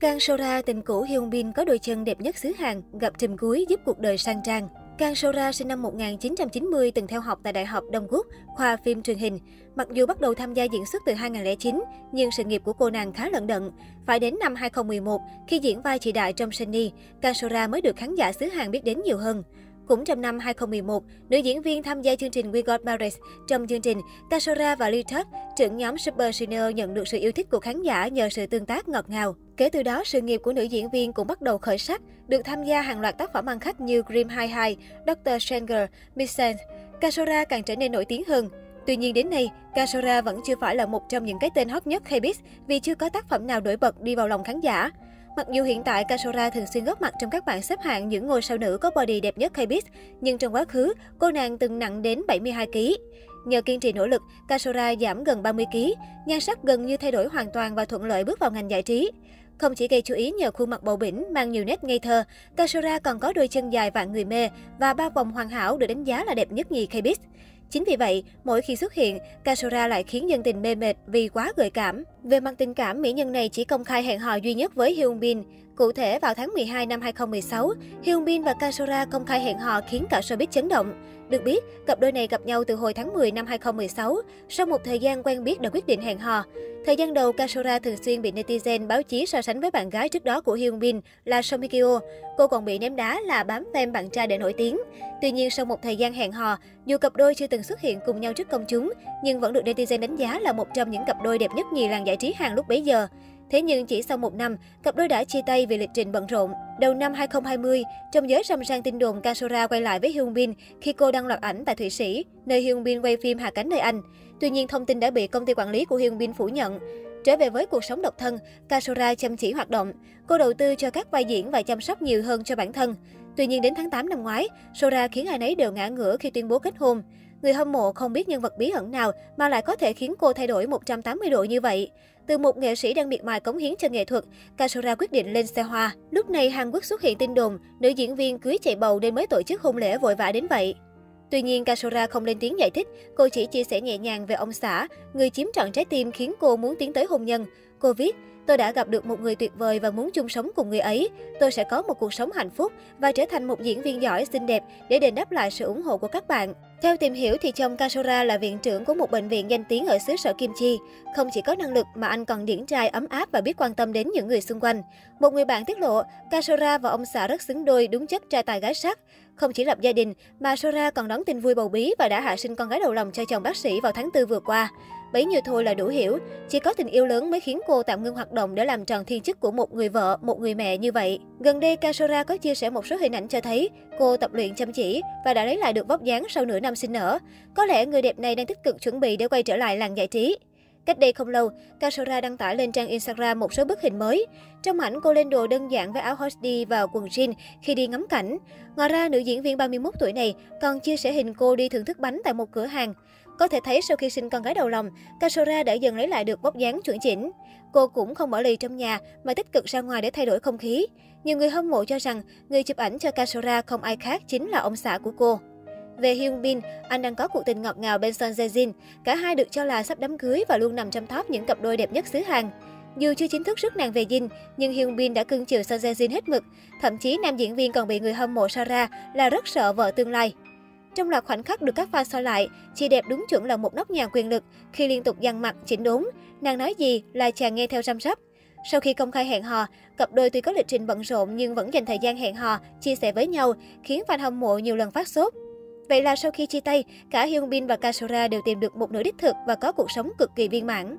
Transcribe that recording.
Kang Sora tình cũ Hyun Bin có đôi chân đẹp nhất xứ Hàn, gặp trùm cuối giúp cuộc đời sang trang. Kang Sora sinh năm 1990 từng theo học tại Đại học Đông Quốc, khoa phim truyền hình. Mặc dù bắt đầu tham gia diễn xuất từ 2009, nhưng sự nghiệp của cô nàng khá lận đận. Phải đến năm 2011, khi diễn vai chị đại trong Sunny, Kang Sora mới được khán giả xứ Hàn biết đến nhiều hơn. Cũng trong năm 2011, nữ diễn viên tham gia chương trình We Got Married. Trong chương trình, Kasora và Lee Tuck, trưởng nhóm Super Junior nhận được sự yêu thích của khán giả nhờ sự tương tác ngọt ngào. Kể từ đó, sự nghiệp của nữ diễn viên cũng bắt đầu khởi sắc, được tham gia hàng loạt tác phẩm ăn khách như Grim High High, Dr. Stranger, Miss Sense. Kasora càng trở nên nổi tiếng hơn. Tuy nhiên đến nay, Kasora vẫn chưa phải là một trong những cái tên hot nhất K-Biz vì chưa có tác phẩm nào nổi bật đi vào lòng khán giả. Mặc dù hiện tại Kasora thường xuyên góp mặt trong các bảng xếp hạng những ngôi sao nữ có body đẹp nhất K-pop, nhưng trong quá khứ, cô nàng từng nặng đến 72 kg. Nhờ kiên trì nỗ lực, Kasora giảm gần 30 kg, nhan sắc gần như thay đổi hoàn toàn và thuận lợi bước vào ngành giải trí. Không chỉ gây chú ý nhờ khuôn mặt bầu bĩnh mang nhiều nét ngây thơ, Kasora còn có đôi chân dài vạn người mê và ba vòng hoàn hảo được đánh giá là đẹp nhất nhì K-pop. Chính vì vậy, mỗi khi xuất hiện, Kasora lại khiến dân tình mê mệt vì quá gợi cảm. Về mặt tình cảm, mỹ nhân này chỉ công khai hẹn hò duy nhất với Hyun Bin. Cụ thể, vào tháng 12 năm 2016, Hyun Bin và Kasora công khai hẹn hò khiến cả showbiz chấn động. Được biết, cặp đôi này gặp nhau từ hồi tháng 10 năm 2016, sau một thời gian quen biết đã quyết định hẹn hò. Thời gian đầu, Kasora thường xuyên bị netizen báo chí so sánh với bạn gái trước đó của Hyun Bin là Song Hye Kyo. Cô còn bị ném đá là bám tem bạn trai để nổi tiếng. Tuy nhiên, sau một thời gian hẹn hò, dù cặp đôi chưa từng xuất hiện cùng nhau trước công chúng, nhưng vẫn được netizen đánh giá là một trong những cặp đôi đẹp nhất nhì làng giải trí hàng lúc bấy giờ. Thế nhưng chỉ sau một năm, cặp đôi đã chia tay vì lịch trình bận rộn. Đầu năm 2020, trong giới râm ran tin đồn Kasora quay lại với Hyun Bin khi cô đăng loạt ảnh tại Thụy Sĩ, nơi Hyun Bin quay phim Hạ cánh nơi Anh. Tuy nhiên, thông tin đã bị công ty quản lý của Hyun Bin phủ nhận. Trở về với cuộc sống độc thân, Kasora chăm chỉ hoạt động. Cô đầu tư cho các vai diễn và chăm sóc nhiều hơn cho bản thân. Tuy nhiên đến tháng 8 năm ngoái, Sora khiến ai nấy đều ngã ngửa khi tuyên bố kết hôn. Người hâm mộ không biết nhân vật bí ẩn nào mà lại có thể khiến cô thay đổi 180 độ như vậy. Từ một nghệ sĩ đang miệt mài cống hiến cho nghệ thuật, Kasura quyết định lên xe hoa. Lúc này Hàn Quốc xuất hiện tin đồn, nữ diễn viên cưới chạy bầu nên mới tổ chức hôn lễ vội vã đến vậy. Tuy nhiên, Kasura không lên tiếng giải thích, cô chỉ chia sẻ nhẹ nhàng về ông xã, người chiếm trọn trái tim khiến cô muốn tiến tới hôn nhân. Cô viết, tôi đã gặp được một người tuyệt vời và muốn chung sống cùng người ấy. Tôi sẽ có một cuộc sống hạnh phúc và trở thành một diễn viên giỏi, xinh đẹp để đền đáp lại sự ủng hộ của các bạn. Theo tìm hiểu thì chồng Kasora là viện trưởng của một bệnh viện danh tiếng ở xứ sở Kim Chi. Không chỉ có năng lực mà anh còn điển trai ấm áp và biết quan tâm đến những người xung quanh. Một người bạn tiết lộ, Kasora và ông xã rất xứng đôi đúng chất trai tài gái sắc. Không chỉ lập gia đình, mà Sora còn đón tin vui bầu bí và đã hạ sinh con gái đầu lòng cho chồng bác sĩ vào tháng 4 vừa qua. Bấy nhiêu thôi là đủ hiểu, chỉ có tình yêu lớn mới khiến cô tạm ngưng hoạt động để làm tròn thiên chức của một người vợ, một người mẹ như vậy. Gần đây, Kasora có chia sẻ một số hình ảnh cho thấy cô tập luyện chăm chỉ và đã lấy lại được vóc dáng sau nửa năm sinh nở. Có lẽ người đẹp này đang tích cực chuẩn bị để quay trở lại làng giải trí. Cách đây không lâu, Kasora đăng tải lên trang Instagram một số bức hình mới. Trong ảnh, cô lên đồ đơn giản với áo hoodie và quần jean khi đi ngắm cảnh. Ngoài ra, nữ diễn viên 31 tuổi này còn chia sẻ hình cô đi thưởng thức bánh tại một cửa hàng. Có thể thấy sau khi sinh con gái đầu lòng, Kasora đã dần lấy lại được vóc dáng chuẩn chỉnh. Cô cũng không bỏ lì trong nhà mà tích cực ra ngoài để thay đổi không khí. Nhiều người hâm mộ cho rằng người chụp ảnh cho Kasora không ai khác chính là ông xã của cô. Về Hyun Bin, anh đang có cuộc tình ngọt ngào bên Son Jae Jin. Cả hai được cho là sắp đám cưới và luôn nằm trong top những cặp đôi đẹp nhất xứ Hàn. Dù chưa chính thức rước nàng về Jin, nhưng Hyun Bin đã cưng chiều Son Jae Jin hết mực. Thậm chí nam diễn viên còn bị người hâm mộ so ra là rất sợ vợ tương lai. Trong loạt khoảnh khắc được các fan so lại, chị đẹp đúng chuẩn là một nóc nhà quyền lực khi liên tục dằn mặt, chỉnh đốn. Nàng nói gì là chàng nghe theo chăm sóc. Sau khi công khai hẹn hò, cặp đôi tuy có lịch trình bận rộn nhưng vẫn dành thời gian hẹn hò, chia sẻ với nhau, khiến fan hâm mộ nhiều lần phát sốt. Vậy là sau khi chia tay, cả Hyun Bin và Kasora đều tìm được một nửa đích thực và có cuộc sống cực kỳ viên mãn.